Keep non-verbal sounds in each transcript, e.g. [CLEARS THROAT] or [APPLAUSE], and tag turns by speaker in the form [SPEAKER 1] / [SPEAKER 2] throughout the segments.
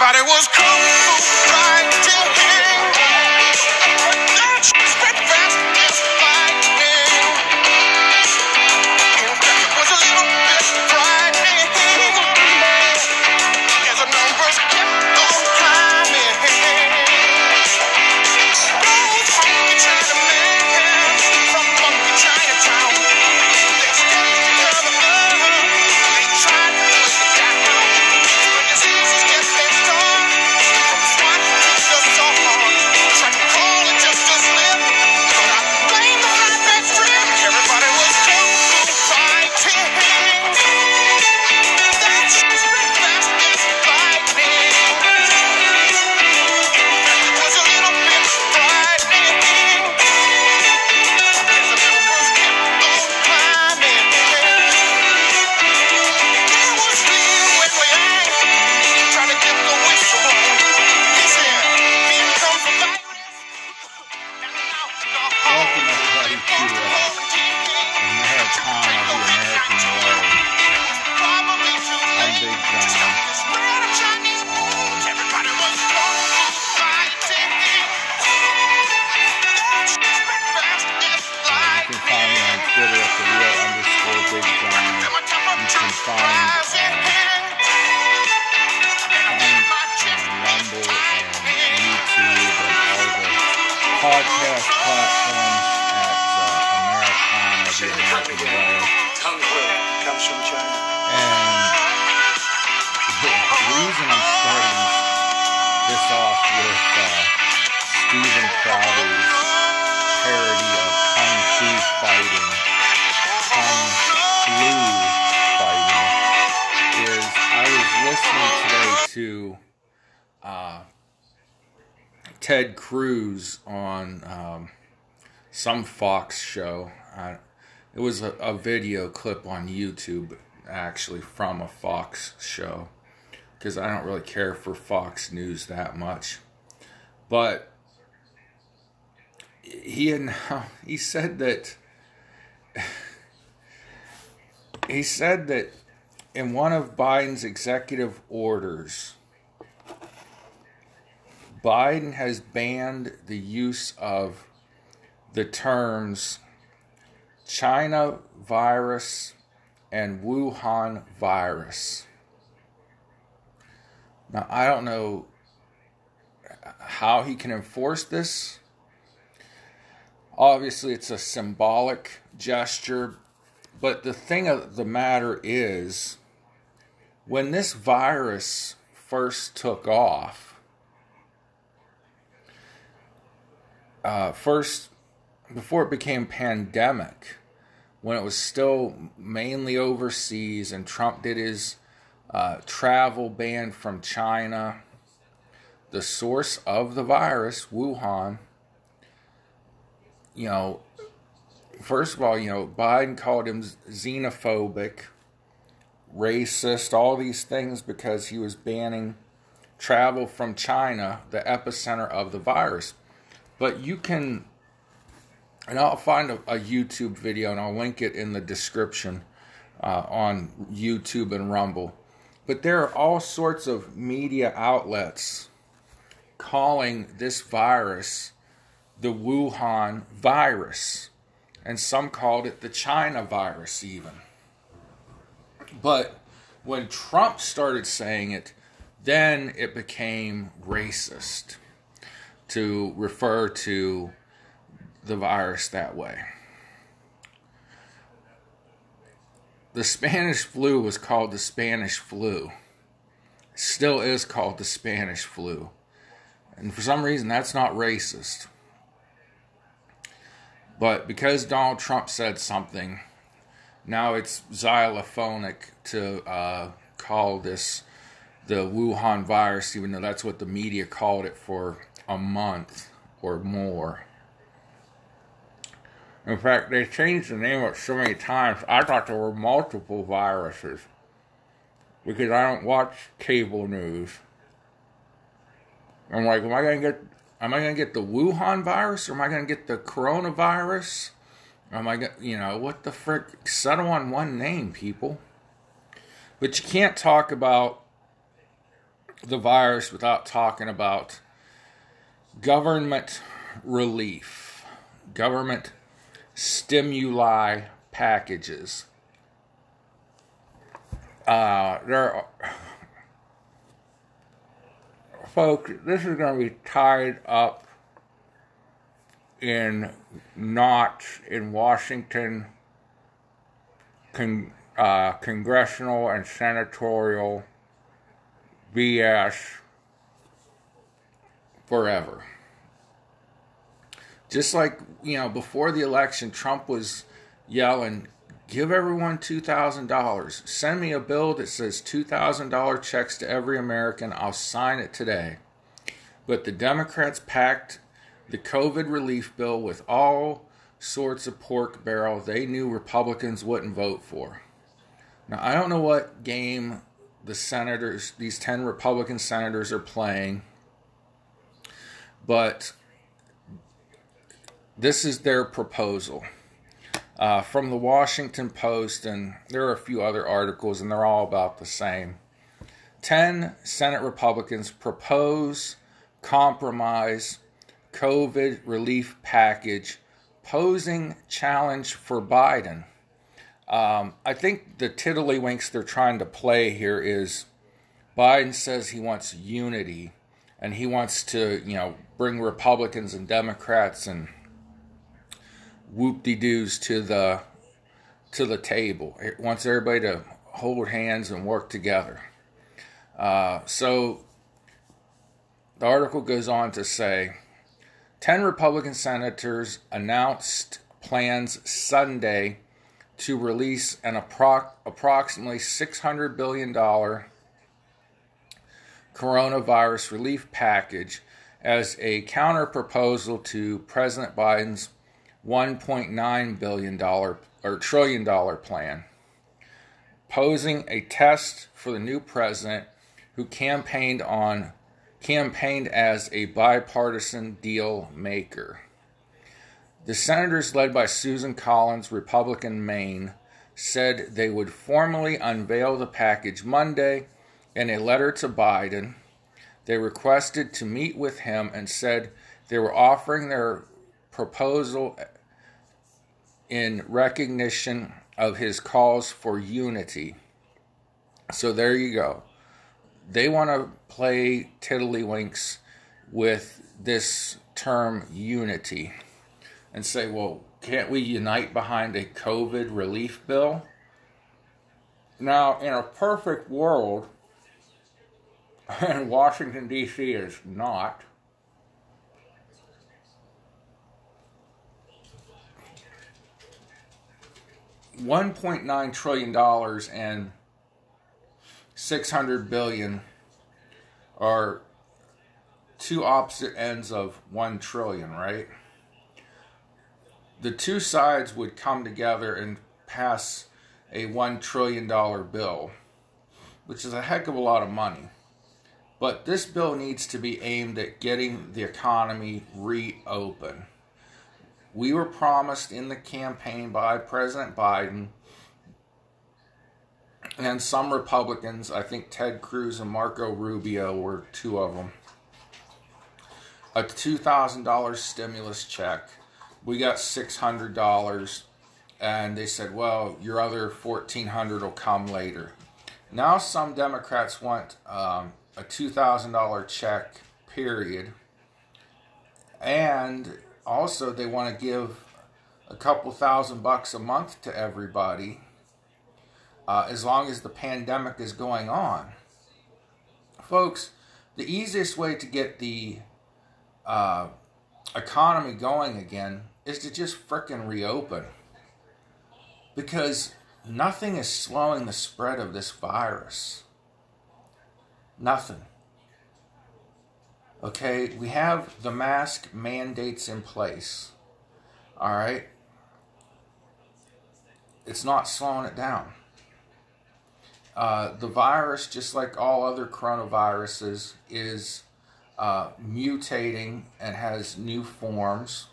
[SPEAKER 1] Everybody was kung
[SPEAKER 2] podcast platforms at uh, Americana, the American way.
[SPEAKER 3] Comes from China.
[SPEAKER 2] And the reason I'm starting this off with uh, Steven Crowder's parody of Kung Fu fighting, Kung Flu fighting, is I was listening today to uh, Ted Cruz on um, some Fox show. I, it was a, a video clip on YouTube, actually, from a Fox show, because I don't really care for Fox News that much. But he had, [LAUGHS] he said that [LAUGHS] he said that in one of Biden's executive orders, Biden has banned the use of the terms China virus and Wuhan virus. Now, I don't know how he can enforce this. Obviously, it's a symbolic gesture, but the thing of the matter is, when this virus first took off, uh, first before it became pandemic, when it was still mainly overseas, and Trump did his uh, travel ban from China, the source of the virus, Wuhan, you know, first of all, you know, Biden called him xenophobic, racist, all these things because he was banning travel from China, the epicenter of the virus. But you can, and I'll find a, a YouTube video and I'll link it in the description uh, on YouTube and Rumble. But there are all sorts of media outlets calling this virus the Wuhan virus. And some called it the China virus, even. But when Trump started saying it, then it became racist to refer to the virus that way. The Spanish flu was called the Spanish flu. Still is called the Spanish flu. And for some reason, that's not racist. But because Donald Trump said something, now it's xylophonic to uh, call this the Wuhan virus, even though that's what the media called it for a month or more. In fact, they changed the name of it so many times, I thought there were multiple viruses. Because I don't watch cable news. I'm like, am I gonna get am I gonna get the Wuhan virus or am I gonna get the coronavirus? Or am I gonna you know, what the frick settle on one name, people. But you can't talk about the virus without talking about government relief, government stimuli packages. Uh, there are, folks, this is going to be tied up in knots in Washington con, uh, congressional and senatorial BS forever. Just like, you know, before the election, Trump was yelling, give everyone $2,000. Send me a bill that says $2,000 checks to every American. I'll sign it today. But the Democrats packed the COVID relief bill with all sorts of pork barrel they knew Republicans wouldn't vote for. Now, I don't know what game the senators, these 10 Republican senators, are playing, but this is their proposal. Uh, from the Washington Post, and there are a few other articles, and they're all about the same. 10 Senate Republicans propose compromise COVID relief package posing challenge for Biden. Um, I think the tiddlywinks they're trying to play here is Biden says he wants unity and he wants to, you know, bring Republicans and Democrats and whoop de doos to the to the table. It wants everybody to hold hands and work together. Uh, so the article goes on to say 10 Republican senators announced plans Sunday to release an appro- approximately $600 billion coronavirus relief package as a counter proposal to President Biden's $1.9 billion or trillion dollar plan, posing a test for the new president who campaigned on campaigned as a bipartisan deal maker. The senators, led by Susan Collins, Republican Maine, said they would formally unveil the package Monday in a letter to Biden. They requested to meet with him and said they were offering their proposal in recognition of his calls for unity. So there you go they want to play tiddlywinks with this term unity and say, well, can't we unite behind a COVID relief bill? Now, in a perfect world, and Washington, D.C. is not, $1.9 trillion and 600 billion are two opposite ends of 1 trillion, right? The two sides would come together and pass a 1 trillion dollar bill, which is a heck of a lot of money. But this bill needs to be aimed at getting the economy reopened. We were promised in the campaign by President Biden and some Republicans, I think Ted Cruz and Marco Rubio were two of them, a $2,000 stimulus check. We got $600, and they said, well, your other 1400 will come later. Now, some Democrats want um, a $2,000 check, period. And also, they want to give a couple thousand bucks a month to everybody uh, as long as the pandemic is going on. Folks, the easiest way to get the uh, economy going again is to just fricking reopen. Because nothing is slowing the spread of this virus. Nothing. Okay, we have the mask mandates in place. All right? It's not slowing it down. Uh, the virus, just like all other coronaviruses, is uh, mutating and has new forms.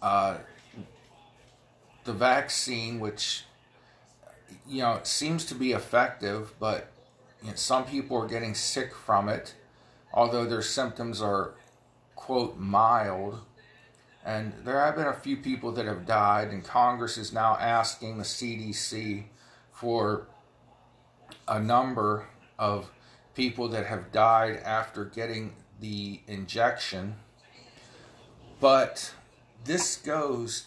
[SPEAKER 2] Uh, the vaccine, which you know seems to be effective, but you know, some people are getting sick from it, although their symptoms are, quote, mild. And there have been a few people that have died, and Congress is now asking the CDC for a number of people that have died after getting the injection. But this goes,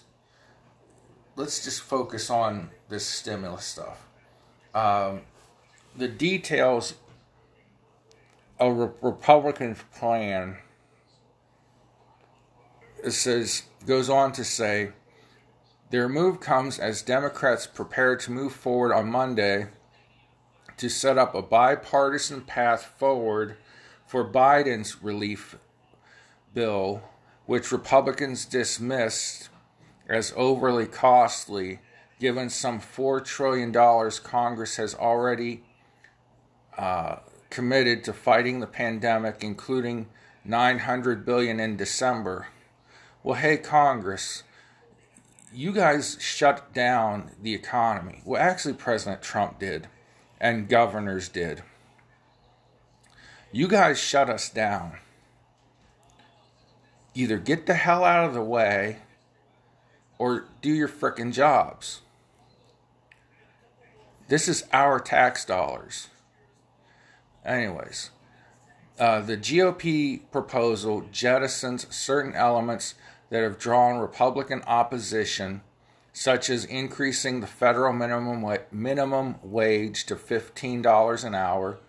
[SPEAKER 2] let's just focus on this stimulus stuff. Um, the details of Re- Republicans' plan it says goes on to say their move comes as Democrats prepare to move forward on Monday to set up a bipartisan path forward for Biden's relief bill, which Republicans dismissed as overly costly, given some $4 trillion Congress has already uh, committed to fighting the pandemic, including 900 billion in December. Well, hey, Congress, you guys shut down the economy. Well, actually, President Trump did, and governors did. You guys shut us down. Either get the hell out of the way or do your frickin' jobs. This is our tax dollars. Anyways, uh, the GOP proposal jettisons certain elements that have drawn Republican opposition, such as increasing the federal minimum wa- minimum wage to fifteen dollars an hour.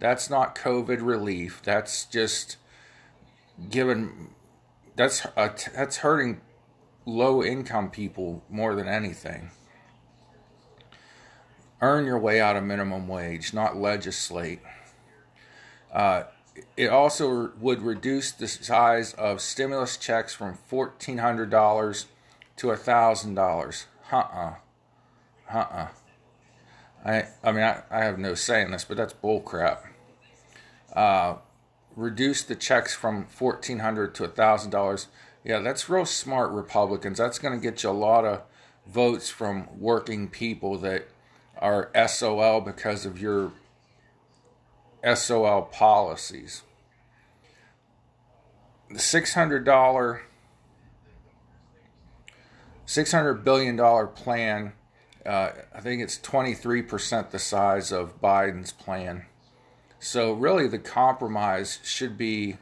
[SPEAKER 2] That's not COVID relief. That's just given. That's uh, that's hurting low income people more than anything. Earn your way out of minimum wage, not legislate. Uh, it also would reduce the size of stimulus checks from $1,400 to $1,000. Uh-uh. Uh-uh. I, I mean, I, I have no say in this, but that's bullcrap. Uh, reduce the checks from $1,400 to $1,000. Yeah, that's real smart Republicans. That's going to get you a lot of votes from working people that are SOL because of your SOL policies. The $600 $600 billion plan, uh, I think it's 23% the size of Biden's plan. So, really, the compromise should be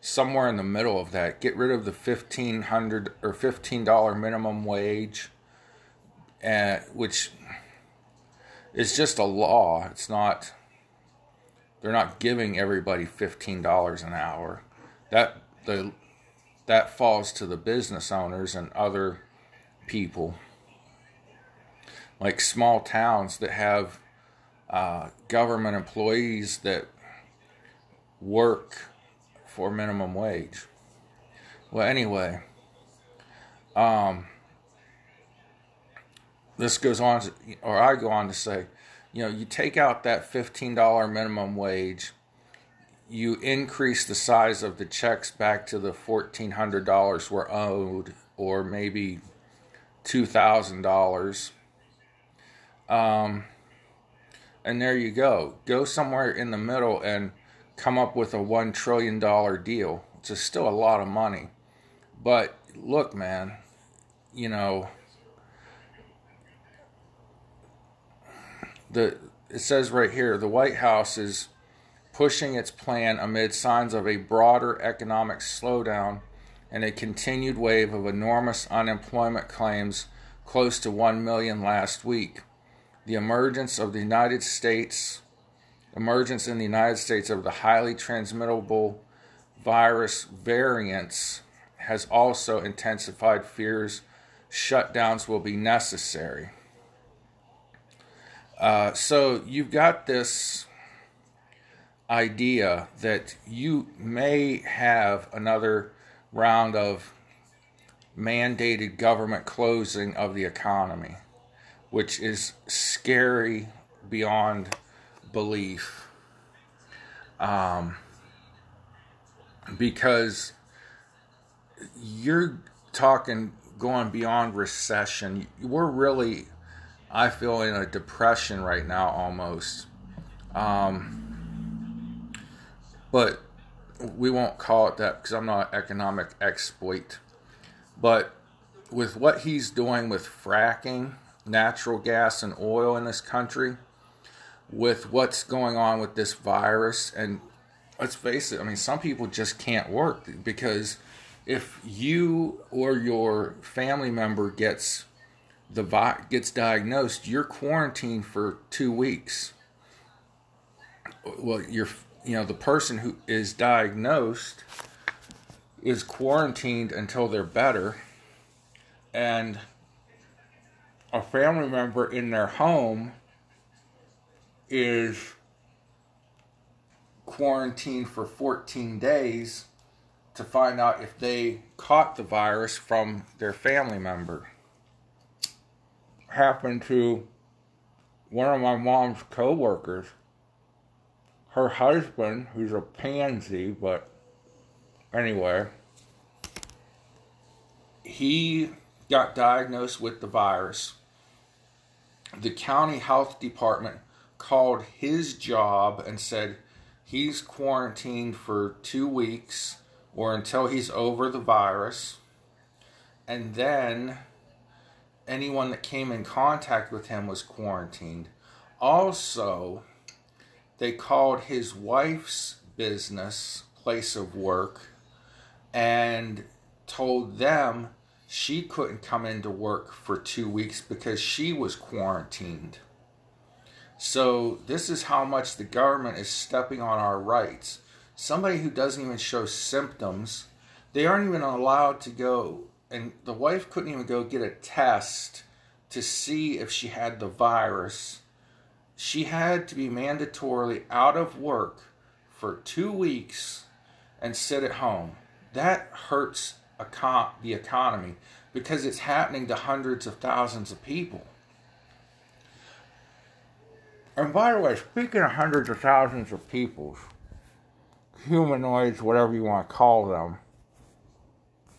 [SPEAKER 2] somewhere in the middle of that. Get rid of the 1,500 or $15 minimum wage, uh, which is just a law. It's not they're not giving everybody $15 an hour. That the that falls to the business owners and other people. Like small towns that have uh, government employees that work for minimum wage. Well, anyway, um, this goes on, to, or I go on to say, you know, you take out that $15 minimum wage, you increase the size of the checks back to the $1,400 we're owed, or maybe $2,000. Um, and there you go. Go somewhere in the middle and come up with a $1 trillion deal, which is still a lot of money. But look, man, you know, the it says right here the White House is pushing its plan amid signs of a broader economic slowdown and a continued wave of enormous unemployment claims close to 1 million last week. The emergence of the United States emergence in the United States of the highly transmittable virus variants has also intensified fears shutdowns will be necessary. Uh, so you've got this idea that you may have another round of mandated government closing of the economy, which is scary beyond belief. Um, because you're talking going beyond recession. We're really, I feel, in a depression right now almost. Um, but we won't call it that because I'm not an economic exploit. But with what he's doing with fracking, natural gas, and oil in this country, with what's going on with this virus, and let's face it, I mean, some people just can't work because if you or your family member gets the vi- gets diagnosed, you're quarantined for two weeks. Well, you're you know the person who is diagnosed is quarantined until they're better, and a family member in their home is quarantined for 14 days to find out if they caught the virus from their family member. Happened to one of my mom's coworkers. Her husband, who's a pansy, but anyway, he got diagnosed with the virus. The county health department called his job and said he's quarantined for two weeks or until he's over the virus. And then anyone that came in contact with him was quarantined. Also, they called his wife's business, place of work, and told them she couldn't come into work for two weeks because she was quarantined. So, this is how much the government is stepping on our rights. Somebody who doesn't even show symptoms, they aren't even allowed to go, and the wife couldn't even go get a test to see if she had the virus. She had to be mandatorily out of work for two weeks and sit at home. That hurts econ- the economy because it's happening to hundreds of thousands of people. And by the way, speaking of hundreds of thousands of people, humanoids, whatever you want to call them,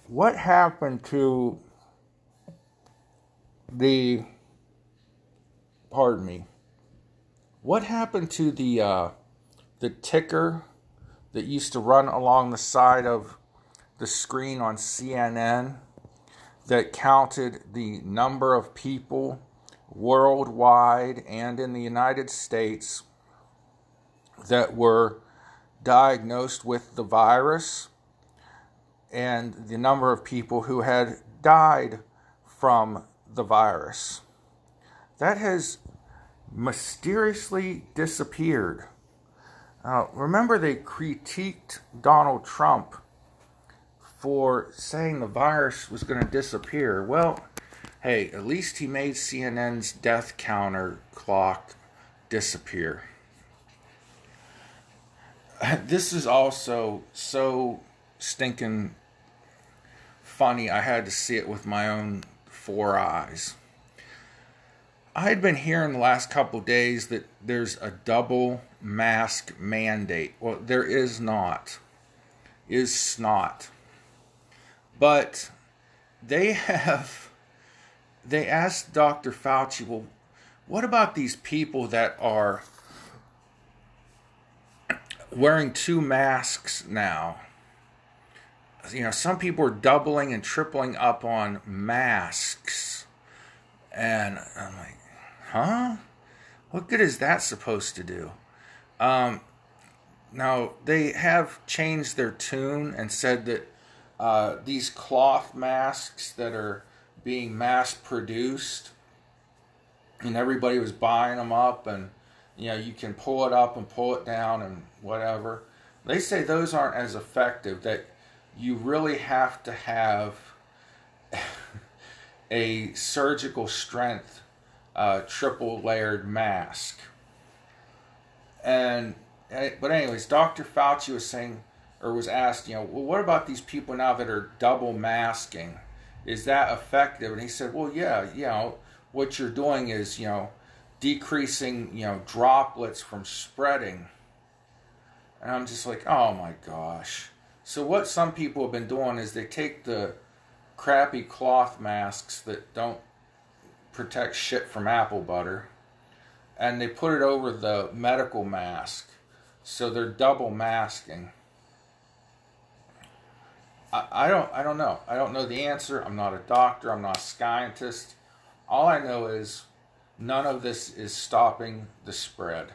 [SPEAKER 2] what happened to the, pardon me, what happened to the uh, the ticker that used to run along the side of the screen on CNN that counted the number of people worldwide and in the United States that were diagnosed with the virus and the number of people who had died from the virus. That has mysteriously disappeared. Uh, remember, they critiqued Donald Trump for saying the virus was going to disappear. Well, hey, at least he made CNN's death counter clock disappear. [LAUGHS] This is also so stinking funny. I had to see it with my own four eyes. I had been hearing the last couple days that there's a double mask mandate. Well, there is not. Is snot. But they have they asked Dr. Fauci, well, what about these people that are wearing two masks now? You know, some people are doubling and tripling up on masks. And I'm like, huh? What good is that supposed to do? Um, now, they have changed their tune and said that uh, these cloth masks that are being mass produced and everybody was buying them up and you know you can pull it up and pull it down and whatever they say those aren't as effective that you really have to have [LAUGHS] a surgical strength uh, triple layered mask and eh, but anyways dr fauci was saying or was asked you know well what about these people now that are double masking is that effective? And he said, well, yeah, you know, what you're doing is, you know, decreasing, you know, droplets from spreading. And I'm just like, oh my gosh. So what some people have been doing is they take the crappy cloth masks that don't protect shit from apple butter and they put it over the medical mask, so they're double masking. I, I don't I don't know. I don't know the answer. I'm not a doctor. I'm not a scientist. All I know is none of this is stopping the spread.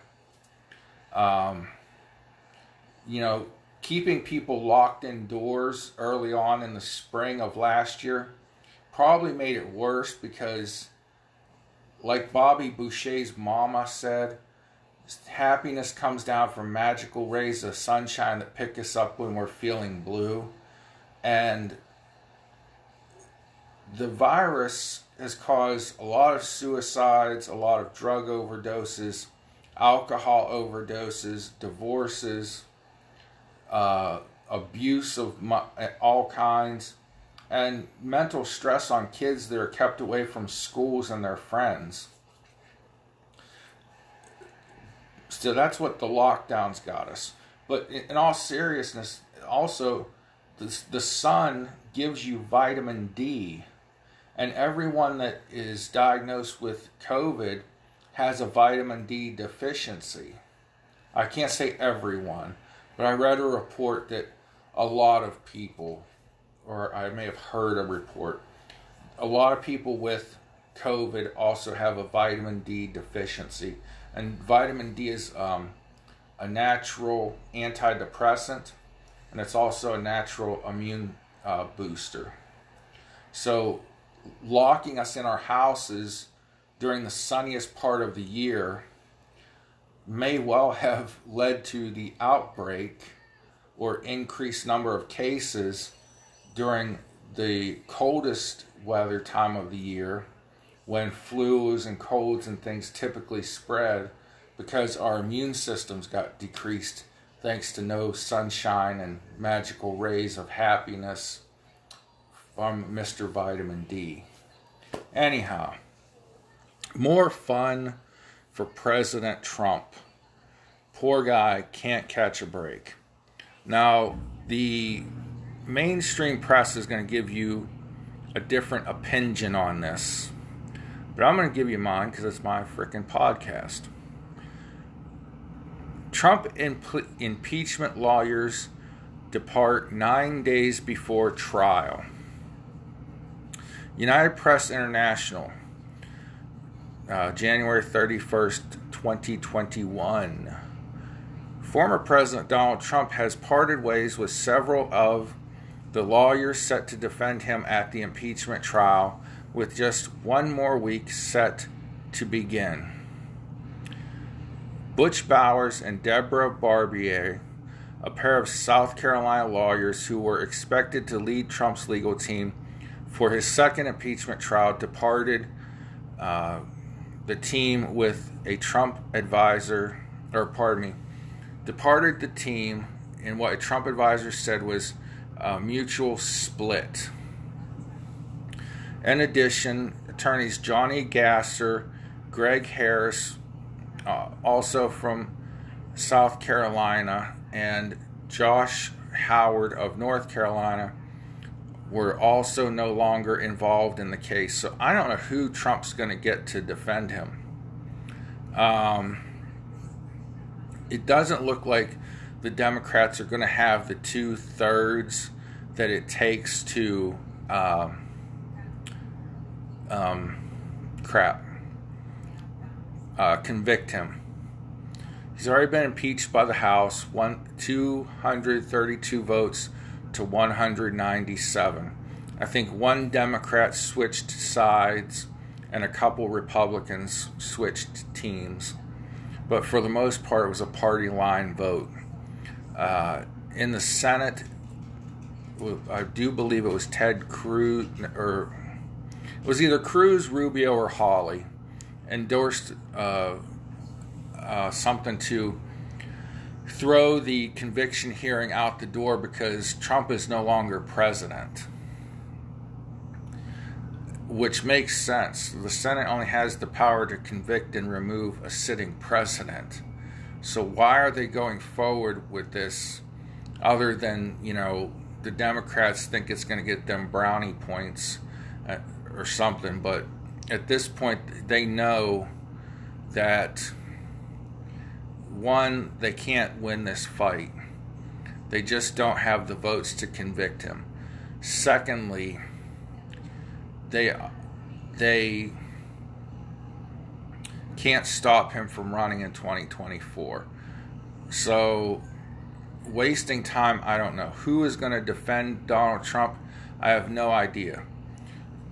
[SPEAKER 2] Um, you know, keeping people locked indoors early on in the spring of last year probably made it worse because, like Bobby Boucher's mama said, happiness comes down from magical rays of sunshine that pick us up when we're feeling blue. And the virus has caused a lot of suicides, a lot of drug overdoses, alcohol overdoses, divorces, uh, abuse of mu- all kinds, and mental stress on kids that are kept away from schools and their friends. So that's what the lockdowns got us. But in, in all seriousness, also, the, the sun gives you vitamin D. And everyone that is diagnosed with COVID has a vitamin D deficiency. I can't say everyone, but I read a report that a lot of people, or I may have heard a report, a lot of people with COVID also have a vitamin D deficiency. And vitamin D is um, a natural antidepressant, and it's also a natural immune uh, booster. So, locking us in our houses during the sunniest part of the year may well have led to the outbreak or increased number of cases during the coldest weather time of the year when flus and colds and things typically spread because our immune systems got decreased thanks to no sunshine and magical rays of happiness from Mr. Vitamin D. Anyhow, more fun for President Trump. Poor guy can't catch a break. Now, the mainstream press is going to give you a different opinion on this, but I'm going to give you mine because it's my freaking podcast. Trump imp- impeachment lawyers depart nine days before trial. United Press International, uh, January 31st, 2021. Former President Donald Trump has parted ways with several of the lawyers set to defend him at the impeachment trial, with just one more week set to begin. Butch Bowers and Deborah Barbier, a pair of South Carolina lawyers who were expected to lead Trump's legal team for his second impeachment trial, departed uh, the team with a Trump advisor, or pardon me, departed the team in what a Trump advisor said was a mutual split. In addition, attorneys Johnny Gasser, Greg Harris, uh, also from South Carolina, and Josh Howard of North Carolina were also no longer involved in the case. So I don't know who Trump's going to get to defend him. Um, it doesn't look like the Democrats are going to have the two thirds that it takes to um, um, crap uh, convict him. He's already been impeached by the House, one 232 votes to 197. I think one Democrat switched sides and a couple Republicans switched teams. But for the most part, it was a party line vote. Uh, in the Senate, I do believe it was Ted Cruz, or it was either Cruz, Rubio, or Hawley, endorsed uh, uh, something to throw the conviction hearing out the door because Trump is no longer president. Which makes sense. The Senate only has the power to convict and remove a sitting president. So why are they going forward with this other than, you know, the Democrats think it's going to get them brownie points uh, or something, but at this point they know that one, they can't win this fight. They just don't have the votes to convict him. Secondly, they they can't stop him from running in 2024. So wasting time, I don't know. Who is going to defend Donald Trump? I have no idea.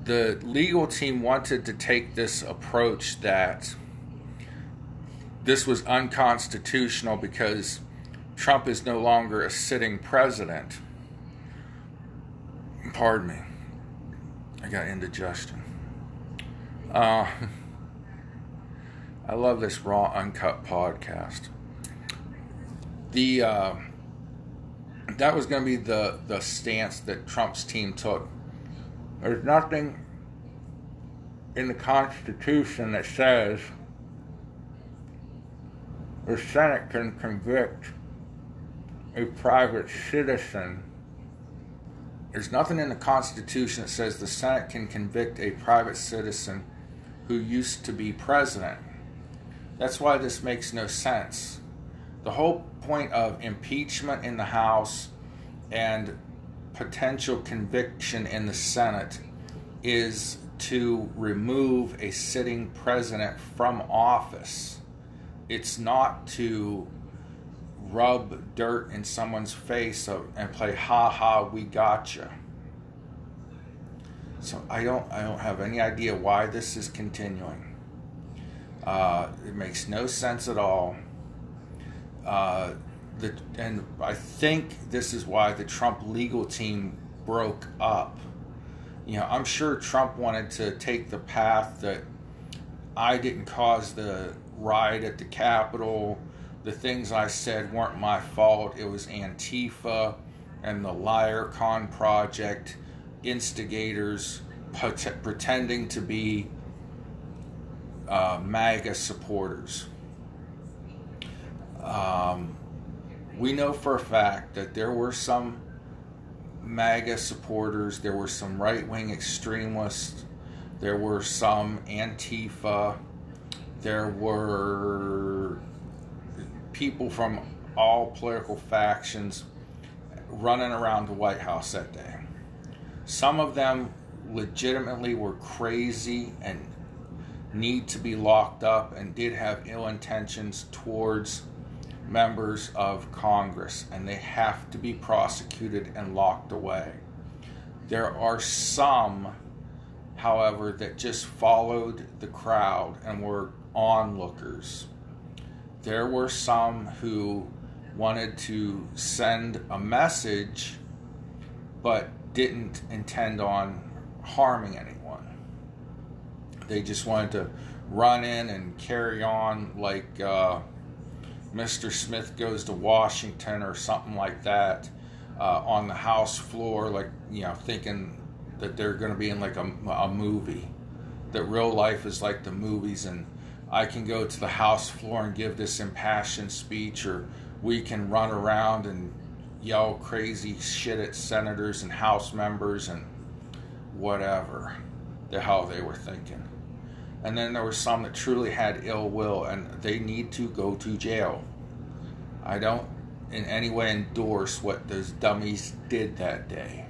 [SPEAKER 2] The legal team wanted to take this approach that this was unconstitutional because Trump is no longer a sitting president. Pardon me. I got indigestion. Uh, [LAUGHS] I love this raw, uncut podcast. The uh, that was going to be the the stance that Trump's team took. There's nothing in the Constitution that says the Senate can convict a private citizen. There's nothing in the Constitution that says the Senate can convict a private citizen who used to be president. That's why this makes no sense. The whole point of impeachment in the House and potential conviction in the Senate is to remove a sitting president from office. It's not to rub dirt in someone's face and play ha ha we gotcha. So I don't I don't have any idea why this is continuing. Uh, it makes no sense at all. Uh, the, and I think this is why the Trump legal team broke up. You know, I'm sure Trump wanted to take the path that I didn't cause the riot at the Capitol. The things I said weren't my fault. It was Antifa and the Lincoln Project instigators pretending to be uh, MAGA supporters. Um, we know for a fact that there were some MAGA supporters, there were some right wing extremists, there were some Antifa, there were people from all political factions running around the White House that day. Some of them legitimately were crazy and need to be locked up and did have ill intentions towards members of Congress, and they have to be prosecuted and locked away. There are some, however, that just followed the crowd and were onlookers. There were some who wanted to send a message but didn't intend on harming anyone. They just wanted to run in and carry on like uh, Mr. Smith goes to Washington or something like that uh, on the House floor, like, you know, thinking that they're going to be in like a, a movie, that real life is like the movies, and I can go to the House floor and give this impassioned speech, or we can run around and yell crazy shit at senators and House members and whatever the hell they were thinking. And then there were some that truly had ill will and they need to go to jail. I don't in any way endorse what those dummies did that day.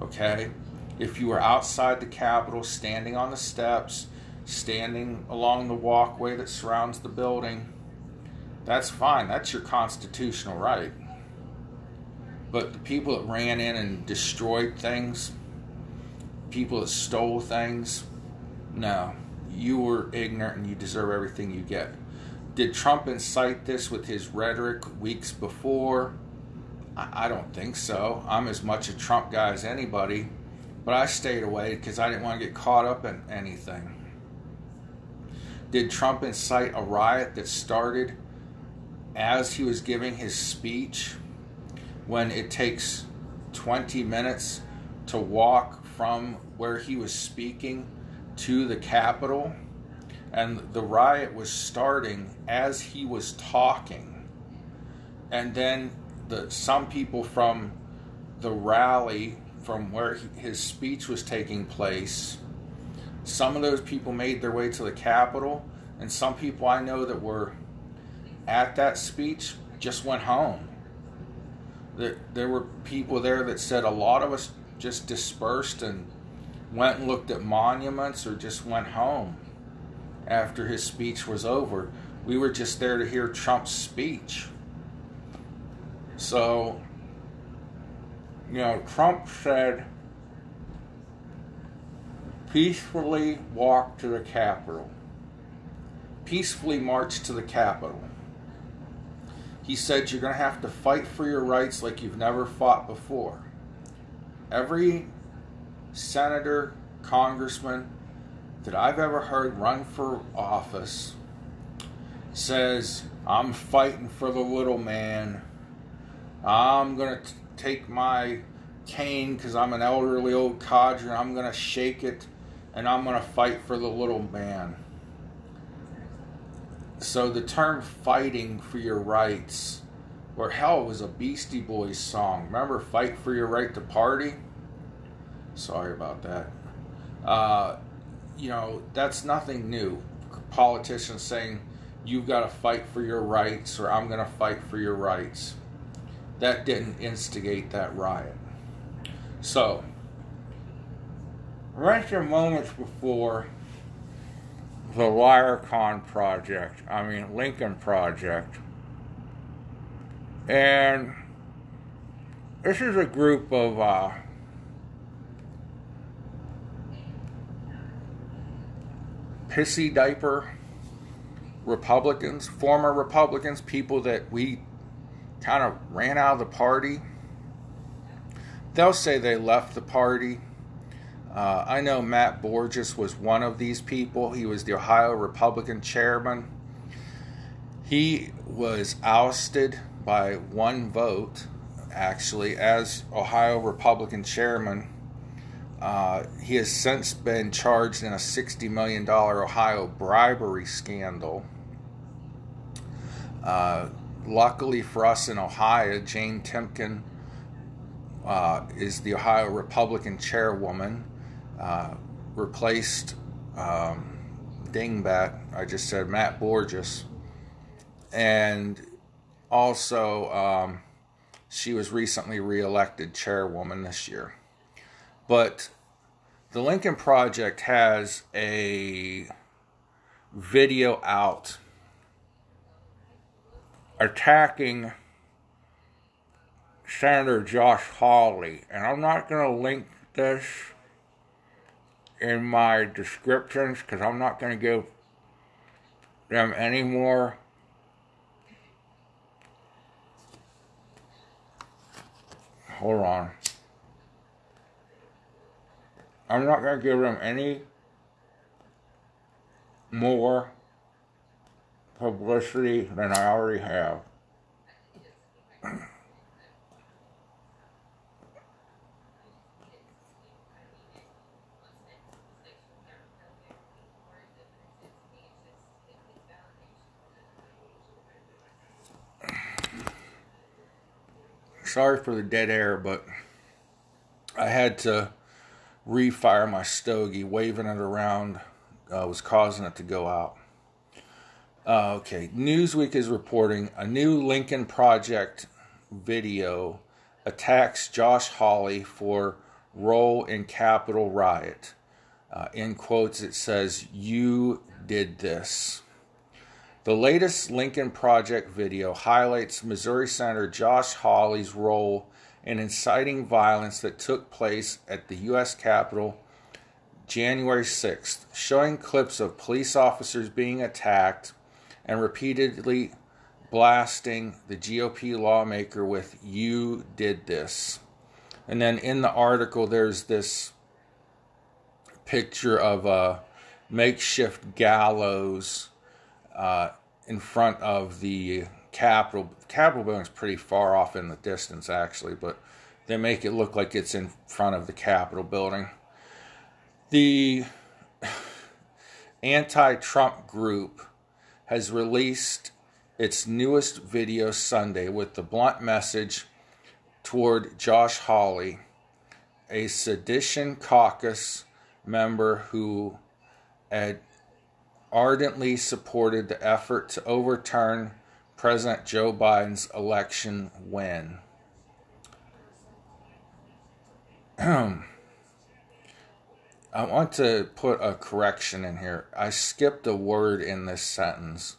[SPEAKER 2] Okay? If you were outside the Capitol, standing on the steps, standing along the walkway that surrounds the building, that's fine. That's your constitutional right. But the people that ran in and destroyed things, people that stole things, no you were ignorant and you deserve everything you get. Did Trump incite this with his rhetoric weeks before? I, don't think so. I'm as much a Trump guy as anybody, but I stayed away because I didn't want to get caught up in anything. Did Trump incite a riot that started as he was giving his speech when it takes 20 minutes to walk from where he was speaking to the Capitol, and the riot was starting as he was talking. And then the some people from the rally from where he, his speech was taking place, some of those people made their way to the Capitol. And some people I know that were at that speech just went home. There, there were people there that said a lot of us just dispersed and went and looked at monuments or just went home after his speech was over. We were just there to hear Trump's speech. So, you know, Trump said, peacefully walk to the Capitol, peacefully march to the Capitol. He said, you're going to have to fight for your rights like you've never fought before. Every senator, congressman that I've ever heard run for office says, I'm fighting for the little man. I'm going to take my cane because I'm an elderly old codger and I'm going to shake it and I'm going to fight for the little man. So the term fighting for your rights, or hell, was a Beastie Boys song. Remember, fight for your right to party? Sorry about that. Uh, you know, that's nothing new. Politicians saying, you've got to fight for your rights, or I'm going to fight for your rights. That didn't instigate that riot. So, right moments before the Liarcon project, I mean, Lincoln project, and this is a group of uh, pissy diaper Republicans, former Republicans, people that we kind of ran out of the party. They'll say they left the party. Uh, I know Matt Borges was one of these people. He was the Ohio Republican chairman. He was ousted by one vote, actually, as Ohio Republican chairman. Uh, he has since been charged in a $60 million Ohio bribery scandal. Uh, luckily for us in Ohio, Jane Timken uh, is the Ohio Republican chairwoman, uh, replaced um, Dingbat, I just said Matt Borges, and also um, she was recently reelected chairwoman this year. But the Lincoln Project has a video out attacking Senator Josh Hawley. And I'm not going to link this in my descriptions because I'm not going to give them any more. Hold on. I'm not going to give them any more publicity than I already have. Sorry for the dead air, but I had to refire my stogie. Waving it around uh, was causing it to go out. Uh, okay, Newsweek is reporting a new Lincoln Project video attacks Josh Hawley for role in Capitol riot. Uh, in quotes, it says, You did this. The latest Lincoln Project video highlights Missouri Senator Josh Hawley's role in inciting violence that took place at the U.S. Capitol January 6th, showing clips of police officers being attacked and repeatedly blasting the GOP lawmaker with, You did this. And then in the article, there's this picture of a makeshift gallows uh, in front of the Capitol. Capitol building is pretty far off in the distance, actually, but they make it look like it's in front of the Capitol building. The anti Trump group has released its newest video Sunday with the blunt message toward Josh Hawley, a sedition caucus member who had ardently supported the effort to overturn President Joe Biden's election win. [CLEARS THROAT] I want to put a correction in here. I skipped a word in this sentence.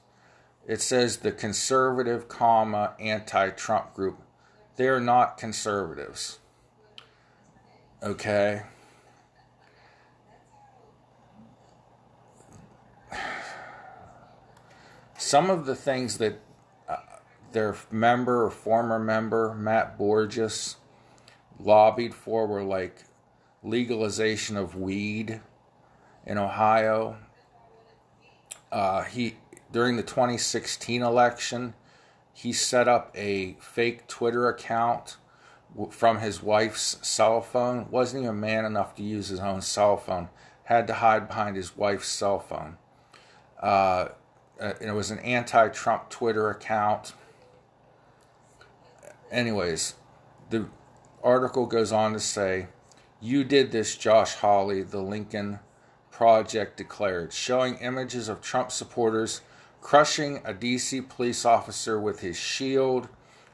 [SPEAKER 2] It says the conservative, comma, anti-Trump group. They are not conservatives. Okay? Some of the things that uh, their member or former member, Matt Borges, lobbied for were like legalization of weed in Ohio. Uh, he during the 2016 election, he set up a fake Twitter account from his wife's cell phone. wasn't even man enough to use his own cell phone. Had to hide behind his wife's cell phone. Uh, uh, it was an anti-Trump Twitter account. Anyways, the article goes on to say, "You did this, Josh Hawley." The Lincoln Project declared, showing images of Trump supporters crushing a DC police officer with his shield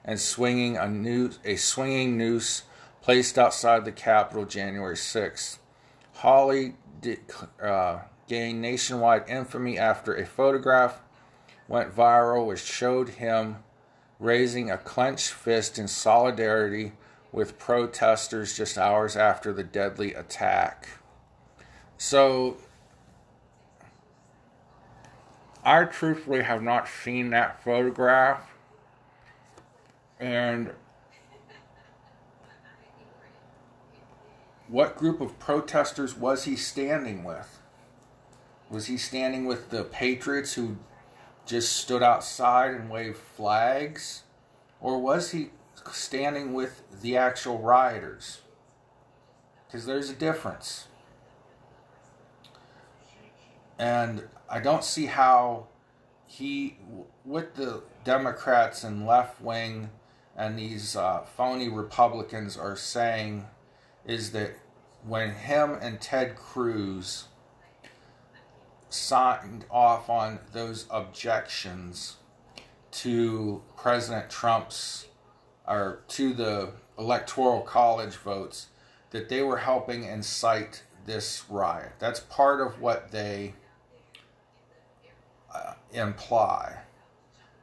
[SPEAKER 2] and swinging a noose, a swinging noose placed outside the Capitol January 6th. Hawley did, uh, gained nationwide infamy after a photograph went viral which showed him raising a clenched fist in solidarity with protesters just hours after the deadly attack. So, I truthfully have not seen that photograph. And what group of protesters was he standing with? Was he standing with the patriots who just stood outside and waved flags? Or was he standing with the actual rioters? Because there's a difference. And I don't see how he, with the Democrats and left wing and these uh, phony Republicans are saying, is that when him and Ted Cruz signed off on those objections to President Trump's or to the electoral college votes that they were helping incite this riot. That's part of what they uh, imply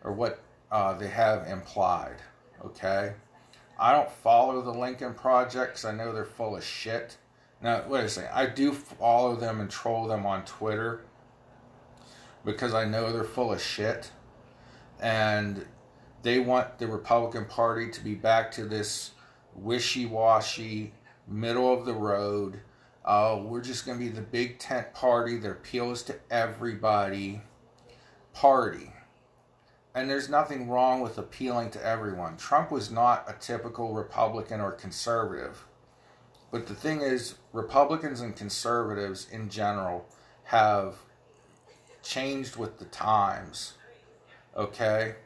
[SPEAKER 2] or what uh, they have implied. Okay? I don't follow the Lincoln Project I know they're full of shit. Now, wait a second. I do follow them and troll them on Twitter because I know they're full of shit. And they want the Republican Party to be back to this wishy washy, middle of the road. Uh, we're just going to be the big tent party that appeals to everybody party. And there's nothing wrong with appealing to everyone. Trump was not a typical Republican or conservative. But the thing is, Republicans and conservatives in general have changed with the times. Okay?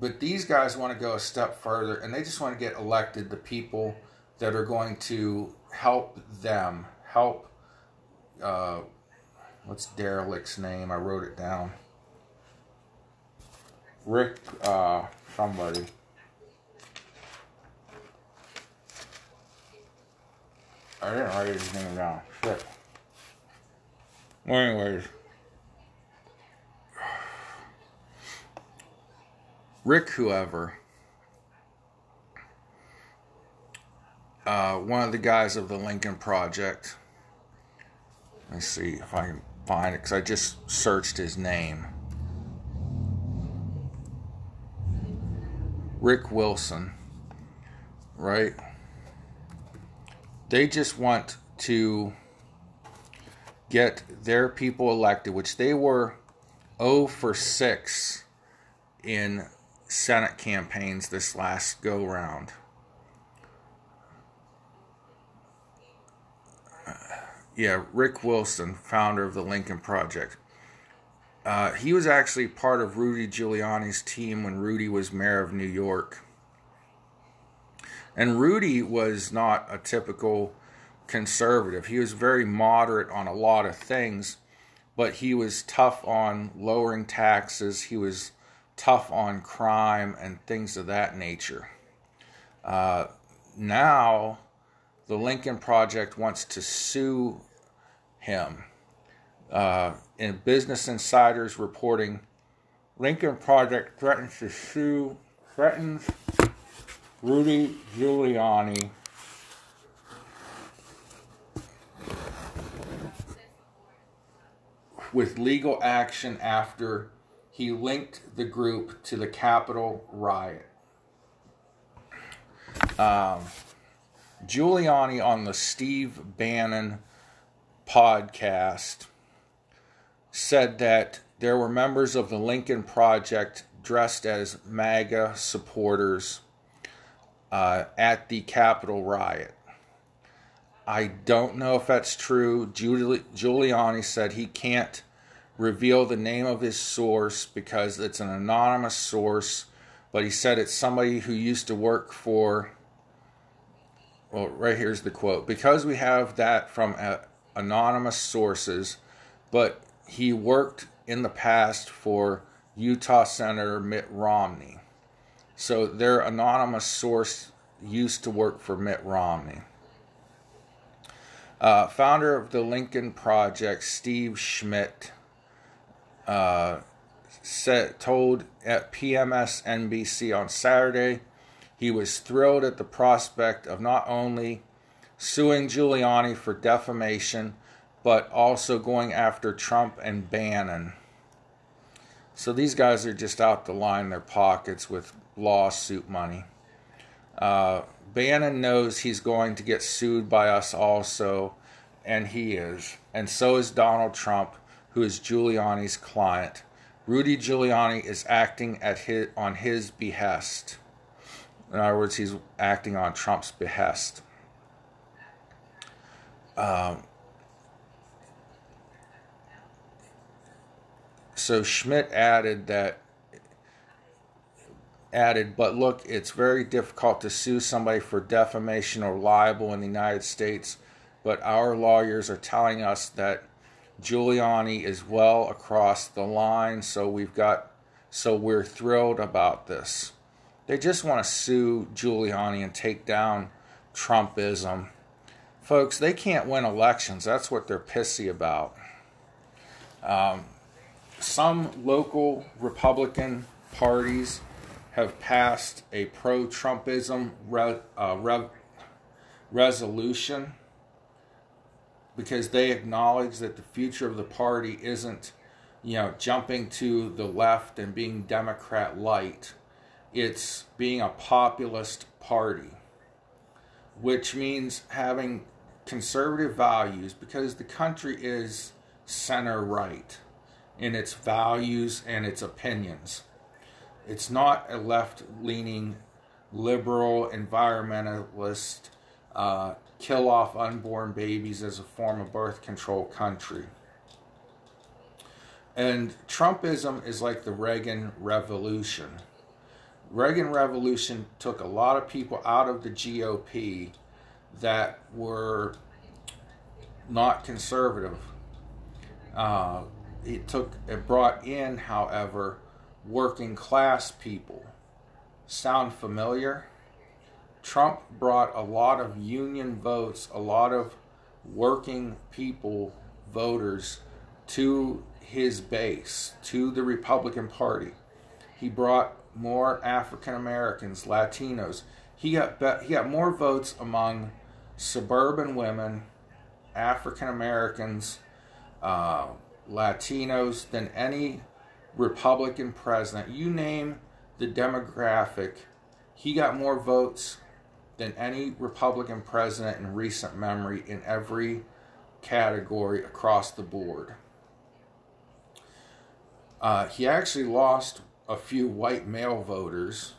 [SPEAKER 2] But these guys want to go a step further and they just want to get elected the people that are going to help them, help. Uh, what's Derelict's name? I wrote it down. Rick, uh, somebody. I didn't write his name down. Shit. Well, anyways. Rick, whoever, uh, one of the guys of the Lincoln Project. Let me see if I can find it because I just searched his name. Rick Wilson, right? They just want to get their people elected, which they were 0 for 6 in Senate campaigns this last go round. yeah, Rick Wilson, founder of the Lincoln Project. Uh, he was actually part of Rudy Giuliani's team when Rudy was mayor of New York. And Rudy was not a typical conservative. He was very moderate on a lot of things, but he was tough on lowering taxes. He was tough on crime and things of that nature. Uh, now, the Lincoln Project wants to sue him. Uh, in Business Insider's reporting, Lincoln Project threatens to sue, threatens Rudy Giuliani with legal action after he linked the group to the Capitol riot. Um, Giuliani on the Steve Bannon podcast said that there were members of the Lincoln Project dressed as MAGA supporters uh, at the Capitol riot. I don't know if that's true. Giuliani said he can't reveal the name of his source because it's an anonymous source, but he said it's somebody who used to work for. Well, right here's the quote because we have that from uh, anonymous sources, but he worked in the past for Utah Senator Mitt Romney. So their anonymous source used to work for Mitt Romney. Uh, founder of the Lincoln Project, Steve Schmidt, said, told at PMS NBC on Saturday he was thrilled at the prospect of not only suing Giuliani for defamation, but also going after Trump and Bannon. So these guys are just out to line their pockets with lawsuit money. Uh, Bannon knows he's going to get sued by us also, and he is. And so is Donald Trump, who is Giuliani's client. Rudy Giuliani is acting at his, on his behest. In other words, he's acting on Trump's behest. Um, so Schmidt added that added, but look, it's very difficult to sue somebody for defamation or libel in the United States, but our lawyers are telling us that Giuliani is well across the line, so we've got so we're thrilled about this. They just want to sue Giuliani and take down Trumpism. Folks, they can't win elections. That's what they're pissy about. Um, some local Republican parties have passed a pro Trumpism re, uh, re, resolution because they acknowledge that the future of the party isn't, you know, jumping to the left and being Democrat light. It's being a populist party, which means having conservative values because the country is center right in its values and its opinions. It's not a left leaning, liberal, environmentalist, uh, kill off unborn babies as a form of birth control country. And Trumpism is like the Reagan Revolution. Reagan Revolution took a lot of people out of the GOP that were not conservative. Uh, it took it brought in, however, working class people. Sound familiar? Trump brought a lot of union votes, a lot of working people, voters, to his base, to the Republican Party. He brought more African Americans, Latinos. He got he got more votes among suburban women, African Americans, uh, Latinos than any Republican president. You name the demographic, he got more votes than any Republican president in recent memory in every category across the board. Uh, he actually lost a few white male voters,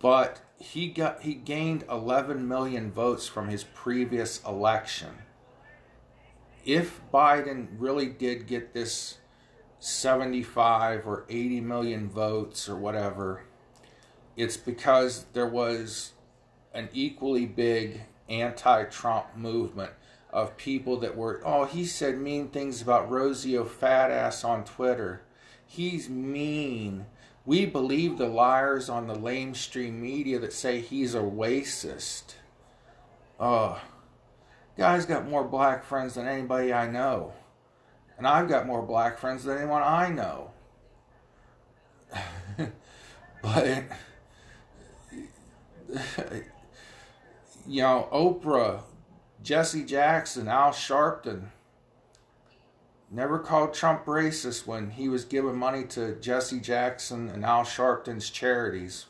[SPEAKER 2] but he got he gained 11 million votes from his previous election. If Biden really did get this 75 or 80 million votes or whatever, it's because there was an equally big anti Trump movement of people that were, oh, he said mean things about Rosie Fat Ass on Twitter. He's mean. We believe the liars on the lamestream media that say he's a racist. Oh, guy's got more black friends than anybody I know. And I've got more black friends than anyone I know. [LAUGHS] but you know, Oprah, Jesse Jackson, Al Sharpton never called Trump racist when he was giving money to Jesse Jackson and Al Sharpton's charities.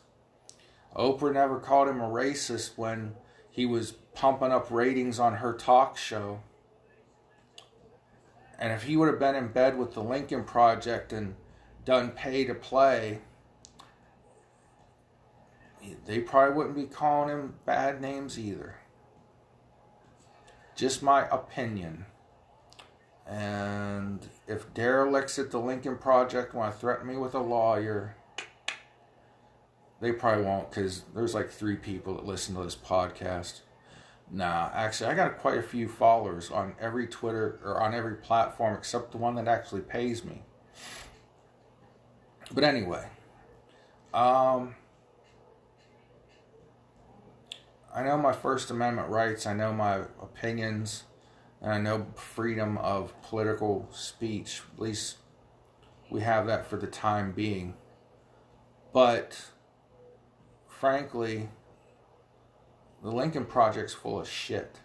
[SPEAKER 2] Oprah never called him a racist when he was pumping up ratings on her talk show. And if he would have been in bed with the Lincoln Project and done pay to play, they probably wouldn't be calling him bad names either. Just my opinion. And if derelicts at the Lincoln Project want to threaten me with a lawyer, they probably won't because there's like three people that listen to this podcast. Nah, actually, I got quite a few followers on every Twitter or on every platform except the one that actually pays me. But anyway, um, I know my First Amendment rights, I know my opinions, and I know freedom of political speech. At least we have that for the time being. But frankly, the Lincoln Project's full of shit.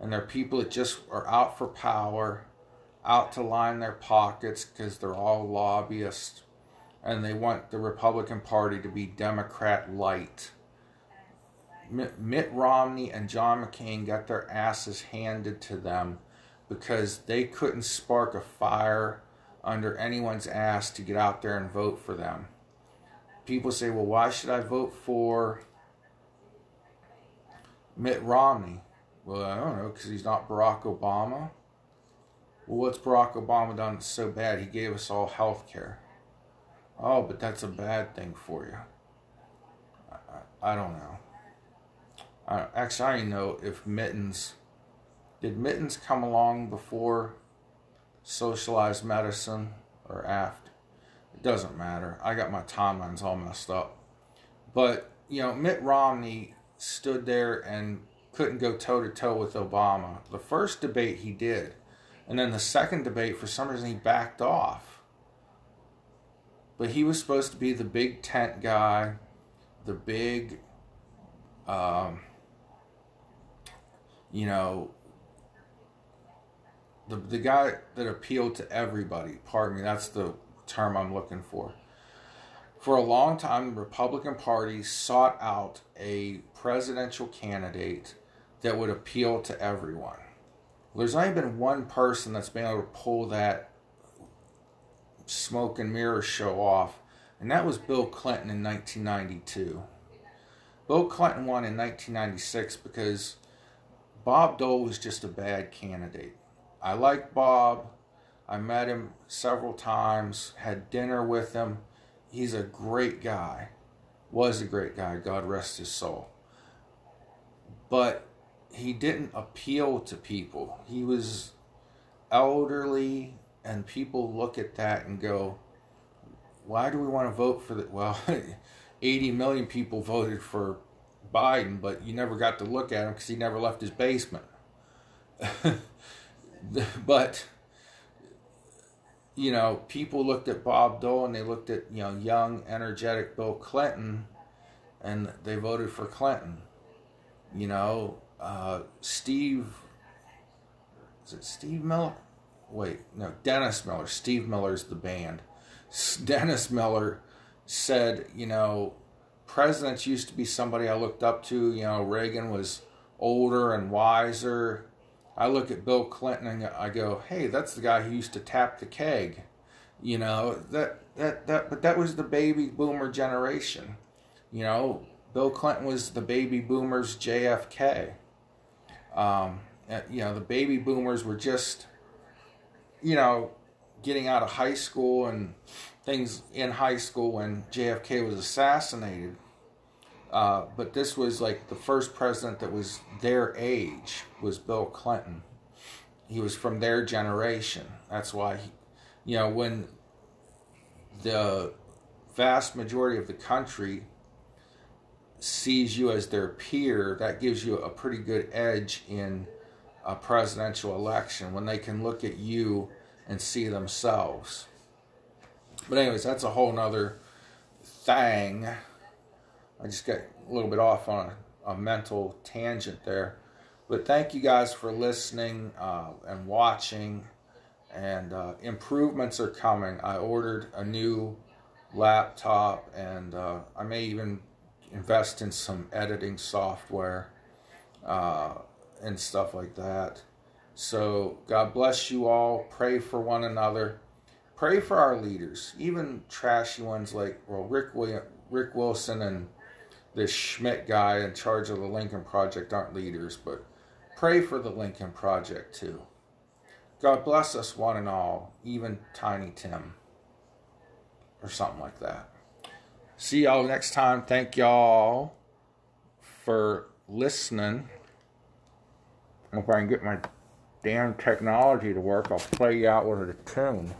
[SPEAKER 2] And there are people that just are out for power, out to line their pockets because they're all lobbyists. And they want the Republican Party to be Democrat light Mitt Romney and John McCain got their asses handed to them because they couldn't spark a fire under anyone's ass to get out there and vote for them. People say, well, why should I vote for Mitt Romney? Well, I don't know, because he's not Barack Obama. Well, what's Barack Obama done so bad? He gave us all health care. Oh, but that's a bad thing for you. I, I don't know. Uh, actually, I don't know if Mittens did Mittens come along before socialized medicine or aft. It doesn't matter. I got my timelines all messed up. But you know, Mitt Romney stood there and couldn't go toe to toe with Obama. The first debate he did, and then the second debate, for some reason, he backed off. But he was supposed to be the big tent guy, the big. Um, you know, the the guy that appealed to everybody. Pardon me, that's the term I'm looking for. For a long time, the Republican Party sought out a presidential candidate that would appeal to everyone. There's only been one person that's been able to pull that smoke and mirror show off, and that was Bill Clinton in 1992. Bill Clinton won in 1996 because Bob Dole was just a bad candidate. I like Bob. I met him several times, had dinner with him. He's a great guy. Was a great guy, God rest his soul. But he didn't appeal to people. He was elderly, and people look at that and go, why do we want to vote for that? [LAUGHS] Well, [LAUGHS] 80 million people voted for Biden, but you never got to look at him because he never left his basement. [LAUGHS] but you know, people looked at Bob Dole and they looked at you know young, energetic Bill Clinton, and they voted for Clinton. You know, uh, Steve. Is it Steve Miller? Wait, no, Dennis Miller. Steve Miller's the band. Dennis Miller said, you know, presidents used to be somebody I looked up to. You know, Reagan was older and wiser. I look at Bill Clinton and I go, "Hey, that's the guy who used to tap the keg." You know that that that, but that was the baby boomer generation. You know, Bill Clinton was the baby boomers JFK. Um, you know, the baby boomers were just, you know, getting out of high school and things in high school when JFK was assassinated. Uh, but this was like the first president that was their age was Bill Clinton. He was from their generation. That's why, he, you know, when the vast majority of the country sees you as their peer, that gives you a pretty good edge in a presidential election when they can look at you and see themselves. But anyways, that's a whole nother thing. I just got a little bit off on a, a mental tangent there. But thank you guys for listening uh, and watching. And uh, improvements are coming. I ordered a new laptop, and uh, I may even invest in some editing software uh, and stuff like that. So, God bless you all. Pray for one another. Pray for our leaders, even trashy ones like well Rick William, Rick Wilson and this Schmidt guy in charge of the Lincoln Project aren't leaders, but pray for the Lincoln Project too. God bless us one and all, even Tiny Tim or something like that. See y'all next time. Thank y'all for listening. If I can get my damn technology to work, I'll play you out with a tune.